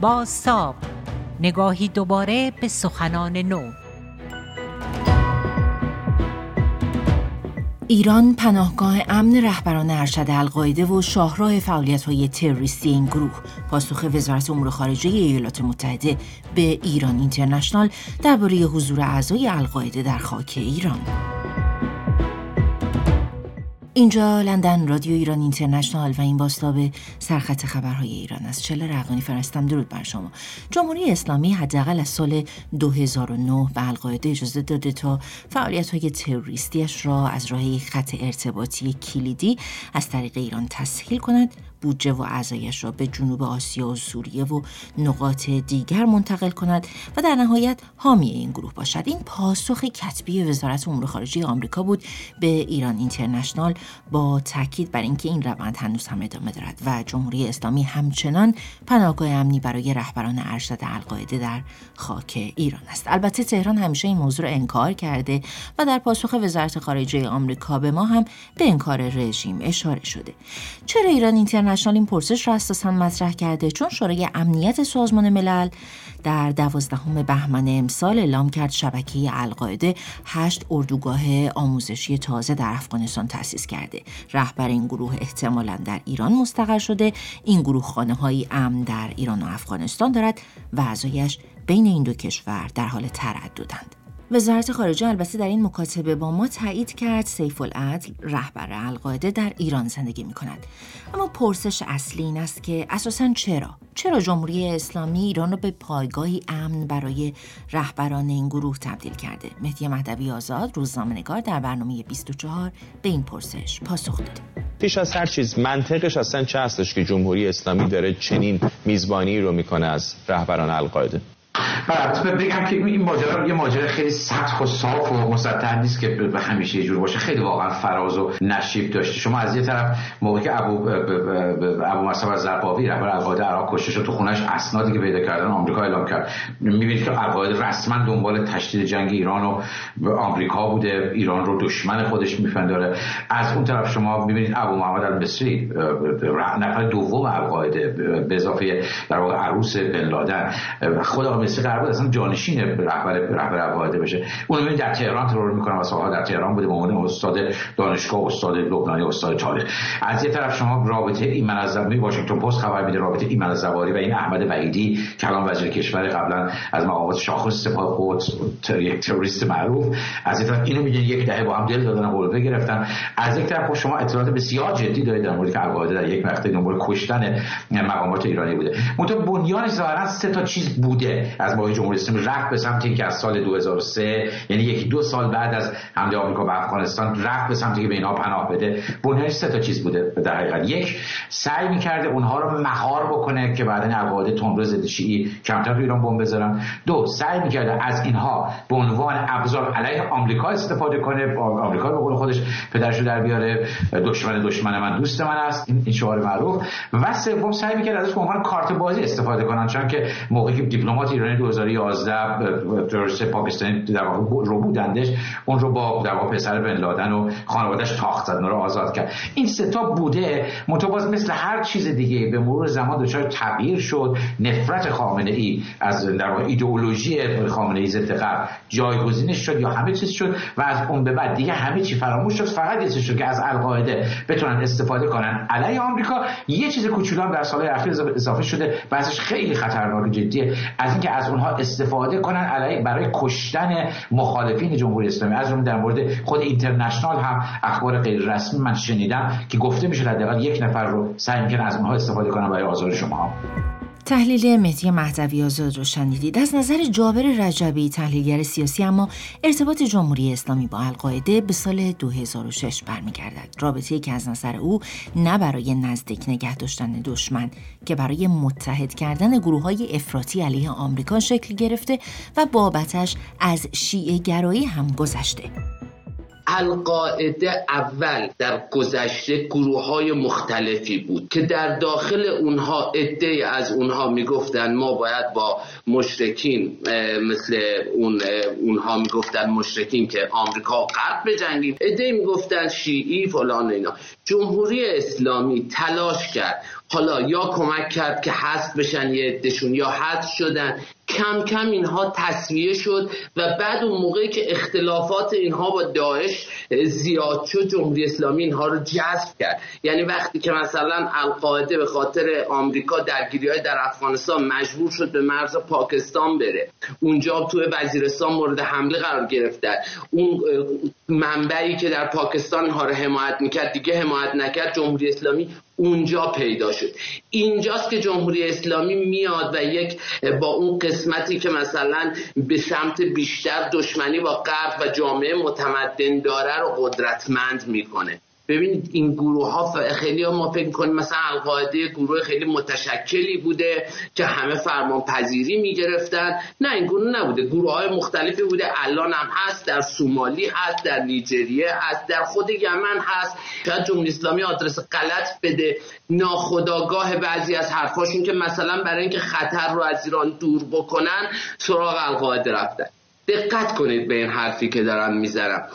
با ساب نگاهی دوباره به سخنان نو. ایران پناهگاه امن رهبران ارشد القاعده و شاهراه فعالیت های تروریستی این گروه. پاسخ وزارت امور خارجه ایالات متحده به ایران اینترنشنال درباره حضور اعضای القاعده در خاک ایران. اینجا لندن رادیو ایران اینترنشنال و این به سرخط خبرهای ایران از چله رقانی فرستم. درود بر شما. جمهوری اسلامی حداقل از سال 2009 به القاعده اجازه داده تا فعالیت های تروریستیش را از راه خط ارتباطی کلیدی از طریق ایران تسهیل کند. بودجه و اعضایش را به جنوب آسیا و سوریه و نقاط دیگر منتقل کند و در نهایت حامی این گروه باشد. این پاسخ کتبی وزارت امور خارجه آمریکا بود به ایران اینترنشنال با تاکید بر اینکه این روند هنوز هم ادامه دارد و جمهوری اسلامی همچنان پناهگاه امنی برای رهبران ارشد القاعده در خاک ایران است. البته تهران همیشه این موضوع را انکار کرده و در پاسخ وزارت خارجه آمریکا به ما هم به انکار رژیم اشاره شده. چرا ایران اینترنشنال اینترنشنال این پرسش را اساسا مطرح کرده چون شورای امنیت سازمان ملل در دوازدهم بهمن امسال اعلام کرد شبکه القاعده هشت اردوگاه آموزشی تازه در افغانستان تأسیس کرده. رهبر این گروه احتمالا در ایران مستقر شده. این گروه خانه های امن در ایران و افغانستان دارد. و اعضایش بین این دو کشور در حال ترددند. وزارت خارجه البته در این مکاتبه با ما تایید کرد سیف العدل رهبر القاعده در ایران زندگی می کند اما پرسش اصلی این است که اساسا چرا؟ چرا جمهوری اسلامی ایران را به پایگاهی امن برای رهبران این گروه تبدیل کرده؟ مهدی مهدوی آزاد روزنامه‌نگار در برنامه 24 به این پرسش پاسخ داده پیش از هر چیز منطقش اصلا چه هستش که جمهوری اسلامی داره چنین میزبانی رو می‌کنه از رهبران القاعده؟ بله بگم که این ماجرا یه ماجرا خیلی سطح و صاف و مسطح نیست که به همیشه جور باشه. خیلی واقعا فراز و نشیب داشته شما از یه طرف موقعی که ابو ابو مصعب زرباوی رهبر القاعده عراق کشته شد تو خونش اسنادی که پیدا کردن آمریکا اعلام کرد. می‌بینید که القاعده رسما دنبال تشدید جنگ ایران و آمریکا بوده. ایران رو دشمن خودش میپنداره. از اون طرف شما می‌بینید ابو محمد المصری نفر دوم القاعده به اضافه در واقع عروس بن لادن. خود قرار بود اصلا جانشین رهبر رهبر القاعده بشه اون در تهران ترور می‌کنه و سالها در تهران بوده به عنوان استاد دانشگاه استاد لبنانی استاد تاریخ. از یه طرف شما رابطه ایمن از واشنگتن پست خبر میده رابطه ایمن از و این احمد وحیدی که الان وزیر کشور قبلا از مقامات شاخص سپاه قدس یک تروریست معروف. از این طرف اینو می‌دونید یک دهه با هم دل دادن قلبه گرفتن از یک طرف خب شما اطلاعات بسیار جدی دارید در مورد القاعده در یک مقطع دنبال کشتن مقامات ایرانی بوده. منتها بنیانش ظاهرا سه تا چیز بوده. از ماه جمهوری اسلامی رفت به سمت اینکه از سال 2003 یعنی یکی دو سال بعد از حمله آمریکا به افغانستان رفت به سمت که به اینا پناه بده. بنیانش سه تا چیز بوده در حقیقت یک سعی می‌کرده اونها رو مهار بکنه که بعدا القاعده تندرو ضد شیعی کمتر تو ایران بمب بذارن. دو سعی می‌کرده از اینها به عنوان ابزار علیه آمریکا استفاده کنه. آمریکا به قول خودش پدرشو در بیاره. دشمن دشمن من دوست من است. این شعار معروف. و سوم سعی می‌کرد ازش به عنوان کارت بازی استفاده کنن. چون که موقعی که دیپلمات ایرانی 2011 تروریست پاکستانی در واقع رو بودندش اون رو با در واقع پسر بن لادن و خانوادهش تاخت زد رو آزاد کرد. این ستا بوده متواز مثل هر چیز دیگه به مرور زمان دچار تغییر شد. نفرت خامنه ای از در واقع ایدئولوژی خامنه ای ضد غرب جایگزینش شد یا همه چیز شد و از اون به بعد دیگه همه چی فراموش شد. فقط یه شد که از القاعده بتونن استفاده کنن. علیه آمریکا یه چیز کوچولو در سالهای اخیر اضافه شده بعضش خیلی خطرناک جدیه. از اینکه از اونها استفاده کنن علیه برای کشتن مخالفین جمهوری اسلامی. از اون در مورد خود اینترنشنال هم اخبار غیر رسمی من شنیدم که گفته میشه حداقل یک نفر رو سعی می‌کنن از اونها استفاده کنن برای آزار شما تحلیل مهدی مهدوی آزاد رو شنیدید. از نظر جابر رجبی تحلیلگر سیاسی اما ارتباط جمهوری اسلامی با القاعده به سال 2006 برمیگردد. رابطه که از نظر او نه برای نزدیک نگه داشتن دشمن که برای متحد کردن گروه های افراطی علیه آمریکا شکل گرفته و بابتش از شیعه گرایی هم گذشته. القاعده اول در گذشته گروه های مختلفی بود که در داخل اونها عده از اونها می‌گفتن ما باید با مشرکین مثل اون اونها می‌گفتن مشرکین که آمریکا غرب بجنگیم. عده می‌گفتن شیعی فلان اینا. جمهوری اسلامی تلاش کرد. حالا یا کمک کرد که حذف بشن یه عدهشون یا حذف شدن. کم کم اینها تصویه شد و بعد اون موقعی که اختلافات اینها با داعش زیاد شد جمهوری اسلامی اینها رو جذب کرد. یعنی وقتی که مثلا القاعده به خاطر آمریکا درگیری های در افغانستان مجبور شد به مرز پاکستان بره. اونجا توی وزیرستان مورد حمله قرار گرفتن. اون منبعی که در پاکستان اینها رو حمایت می‌کرد دیگه حمایت نکرد جمهوری اسلامی اونجا پیدا شد. اینجاست که جمهوری اسلامی میاد و یک با اون قسمتی که مثلا به سمت بیشتر دشمنی با غرب و جامعه متمدن داره رو قدرتمند می‌کنه. ببینید این گروه ها خیلی ها ما فکر کنیم مثلا القاعده گروه خیلی متشکلی بوده که همه فرمان پذیری می گرفتن نه این گروه نبوده. گروه های مختلفی بوده. الان هم هست در سومالی هست در نیجریه هست در خود یمن هست. شاید جمهوری اسلامی آدرس غلط بده. ناخداگاه بعضی از حرفاشون که مثلا برای اینکه خطر رو از ایران دور بکنن سراغ القاعده رفتن. دقت کنید به این حرفی که دارم می‌ذارم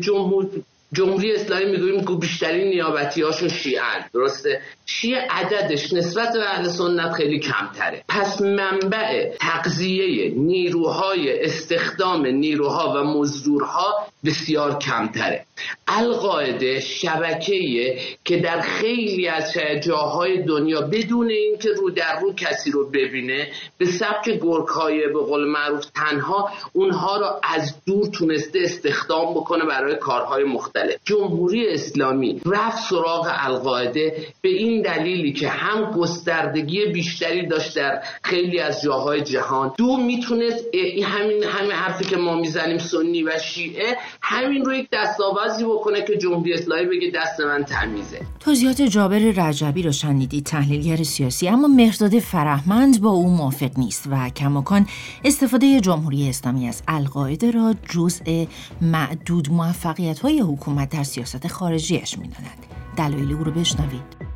جمهور جمهوری اسلامی می‌گوییم که بیشترین نیابتی هاشون شیعن. درسته؟ شیعه عددش نسبت به اهل سنت خیلی کمتره. پس منبع تقضیه نیروهای استخدام نیروها و مزدورها بسیار کمتره. القاعده شبکه‌ایه که در خیلی از جاهای دنیا بدون اینکه رو در رو کسی رو ببینه به سبک گرگ‌های به قول معروف تنها اونها رو از دور تونسته استخدام بکنه برای کارهای مختلف. جمهوری اسلامی رفت سراغ القاعده به این دلیلی که هم گستردگی بیشتری داشت در خیلی از جاهای جهان دو می‌تونست همین همین حرفی که ما می‌زنیم سنی و شیعه همین رو یک دستاوازی بکنه که جمهوری اسلامی بگه دست من تمیزه. توضیحات جابر رجبی رو شنیدید تحلیلگر سیاسی. اما مهرداد فرهمند با او موافق نیست و کماکان استفاده جمهوری اسلامی از القاعده را جزء معدود موفقیت های حکومت در سیاست خارجیش می‌داند دلایل او رو بشنوید.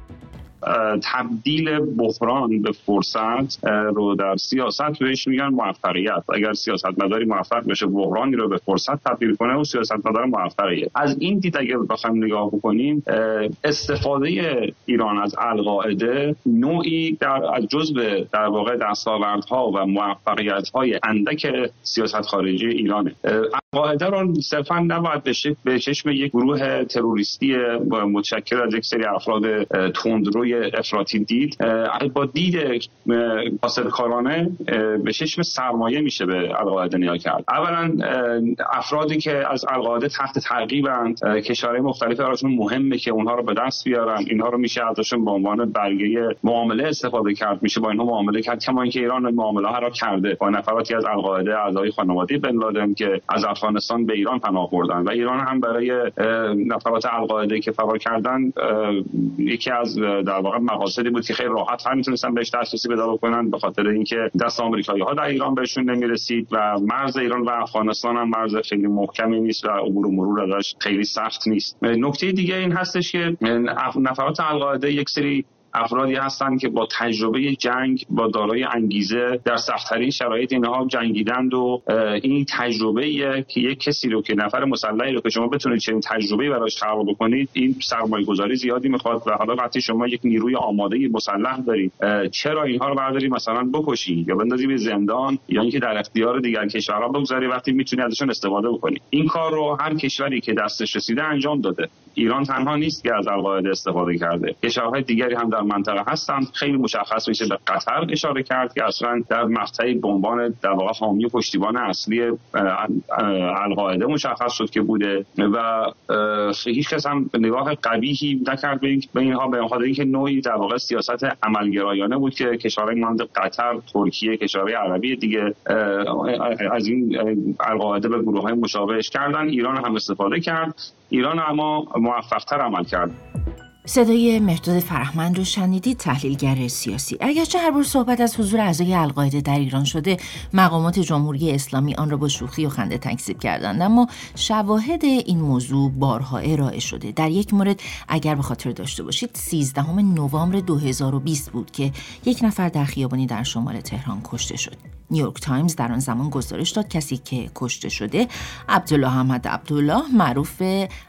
تبدیل بحران به فرصت رو در سیاست بهش میگن موفقیت. اگر سیاست مداری موفق بشه بحرانی رو به فرصت تبدیل کنه و سیاست مدار موفقیه. از این دید اگر بخوایم نگاه بکنیم استفاده ایران از القاعده نوعی در از جزء در واقع دستاوردها و موفقیت اندک سیاست خارجی ایرانه. القاعده رو صرفا نباید به چشم یک گروه تروریستی متشکل از یک سری افراد تندروی افراطی دید با دید کارانه به چشم سرمایه میشه به القاعده نیا کرد. اولا افرادی که از القاعده تحت تعقیبند کشورهای مختلفی براشون مهمه که اونها رو به دست بیارن. اینها رو میشه ازشون به عنوان برگه معامله استفاده کرد. میشه با اینها معامله کرد کما اینکه ایران معامله ها را کرده. با نفراتی از القاعده اعضای خانواده بن لادن که از افغانستان به ایران پناه بردن و ایران هم برای نفرات القاعده که فرار کردن یکی از در واقع مقاصدی بود که خیلی راحت هم می‌تونستن بهش دسترسی پیدا بکنن به خاطر اینکه دست آمریکایی ها در ایران بهشون نمی‌رسید و مرز ایران و افغانستان هم مرز خیلی محکمی نیست و عبور و مرور ازش خیلی سخت نیست. نکته دیگه این هستش که نفرات القاعده یک سری افرادی هستند که با تجربه جنگ با دارای انگیزه در سختترین شرایط اینها جنگیدند و این تجربه که یک کسی رو که نفر مسلحی رو که شما بتونید چنین تجربه براش خلق بکنید این سرمایه گذاری زیادی می‌خواد و حالا وقتی شما یک نیروی آماده مسلح دارید چرا اینها رو برداری مثلا بکشی یا بندازی به زندان یا اینکه در اختیار دیگر کشورها بگذاری وقتی می‌تونی ازشون استفاده بکنی این کار رو هر کشوری که دستش رسیده انجام داده. ایران تنها نیست که از القاعده استفاده کرده. کشورهای دیگری هم در منطقه هستن خیلی مشخص میشه به قطر اشاره کرد که اصلا در مقطعی به عنوان در واقع حامی پشتیبان اصلی القاعده مشخص شد که بوده و هیچ کس هم نگاه قبیحی نکرد به اینها به خاطر اینکه نوعی در واقع سیاست عملگرایانه بود که کشورهای مانند قطر ترکیه کشورهای عربی دیگه از این القاعده به گروه های مشابهش کردن. ایران هم استفاده کرد. ایران اما موفقتر عمل کرد. صدای مرداد فرهمند رو شنیدید تحلیلگر سیاسی. اگرچه هر بار صحبت از حضور اعضای القاعده در ایران شده مقامات جمهوری اسلامی آن را با شوخی و خنده تکذیب کردند. اما شواهد این موضوع بارها ارائه شده. در یک مورد اگر به خاطر داشته باشید 13 نوامبر 2020 بود که یک نفر در خیابانی در شمال تهران کشته شد. نیویورک تایمز در آن زمان گزارش داد کسی که کشته شده عبدالله احمد عبدالله معروف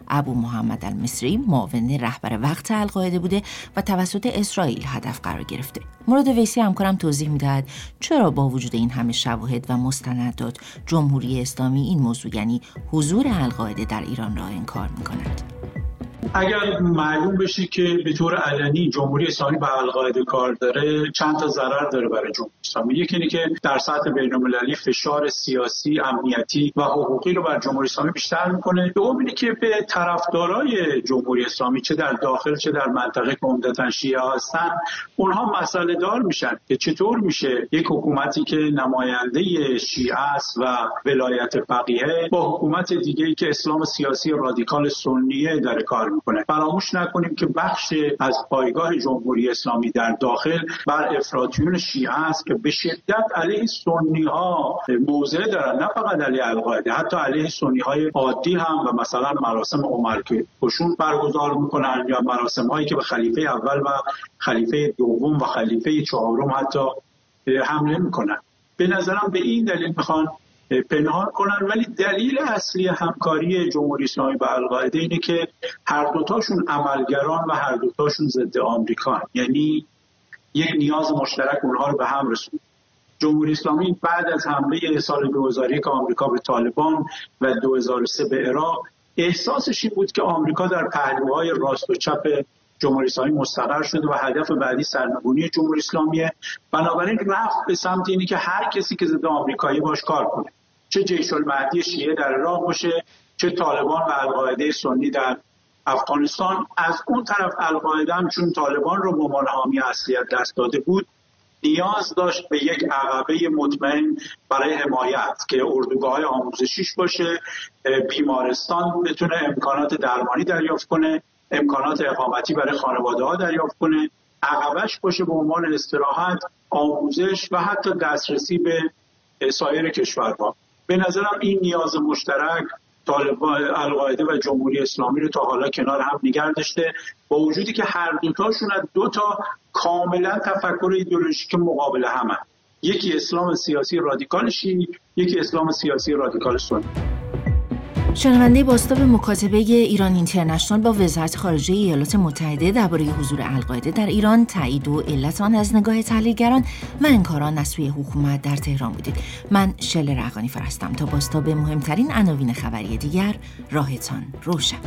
ابو محمد المصری معاون رهبر وقت القاعده بوده و توسط اسرائیل هدف قرار گرفته. مراد ویسی همکارم توضیح می‌دهد چرا با وجود این همه شواهد و مستندات جمهوری اسلامی این موضوع یعنی حضور القاعده در ایران را انکار می‌کند. اگر معلوم بشه که به طور علنی جمهوری اسلامی به القاعده کار داره چند تا ضرر داره برای جمهوری اسلامی. یکی اینه که در سطح بین‌المللی فشار سیاسی امنیتی و حقوقی رو بر جمهوری اسلامی بیشتر می‌کنه. دوم اینه که به طرفدارای جمهوری اسلامی چه در داخل چه در منطقه که عمدتا شیعه هستن اونها مسئله دار میشن که چطور میشه یک حکومتی که نماینده شیعه است و ولایت فقیه با حکومت دیگه که اسلام سیاسی رادیکال سنیه داره کار می‌کنه. فراموش نکنیم که بخش از پایگاه جمهوری اسلامی در داخل بر افراطیون شیعه است که به شدت علیه سنی ها موضع دارن. نه فقط علیه القاعده حتی علیه سنی های عادی هم و مثلا مراسم عمر که کشون برگزار می‌کنن یا مراسم هایی که به خلیفه اول و خلیفه دوم و خلیفه چهارم حتی حمله می‌کنن. به نظرم به این دلیل می‌خوان پنهان کنن. ولی دلیل اصلی همکاری جمهوری اسلامی با القاعده اینه که هر دوتاشون عملگران و هر دوتاشون ضد آمریکا یعنی یک نیاز مشترک اونها رو به هم رسوند. جمهوری اسلامی بعد از حمله سال 2001 آمریکا به طالبان و 2003 به عراق احساسش این بود که آمریکا در پهلوهای راست و چپ جمهوری اسلامی مستقر شده و هدف بعدی سرنگونی جمهوری اسلامیه. بنابراین رفت به سمت اینی که هر کسی که ضد آمریکایی باش کار کنه. چه جیش المهدی شیعه در عراق باشه چه طالبان و القاعده سنی در افغانستان. از اون طرف القاعده هم چون طالبان رو به عنوان حامی اصلیت دست داده بود نیاز داشت به یک عقبه مطمئن برای حمایت که اردوگاه های آموزشیش باشه بیمارستان بتونه امکانات درمانی دریافت کنه امکانات اقامتی برای خانواده ها دریافت کنه عقبش باشه به عنوان استراحت آموزش و حتی دسترسی به سایر کشورها. به نظرم این نیاز مشترک طالبان القاعده و جمهوری اسلامی رو تا حالا کنار هم نگه داشته. با وجودی که هر دوتاشون از دو تا کاملا تفکر ایدئولوژیک مقابل همه یکی اسلام سیاسی رادیکال شیعی یکی اسلام سیاسی رادیکال سنی. شنونده باستاب مکاتبه ایران اینترنشنال با وزارت خارجه ایالات متحده درباره حضور القاعده در ایران تایید و علت آن از نگاه تحلیلگران و انکاران از سوی حکومت در تهران بودید. من شل رقانی فرستم تا باستاب مهمترین عناوین خبری دیگر راهتان روشن.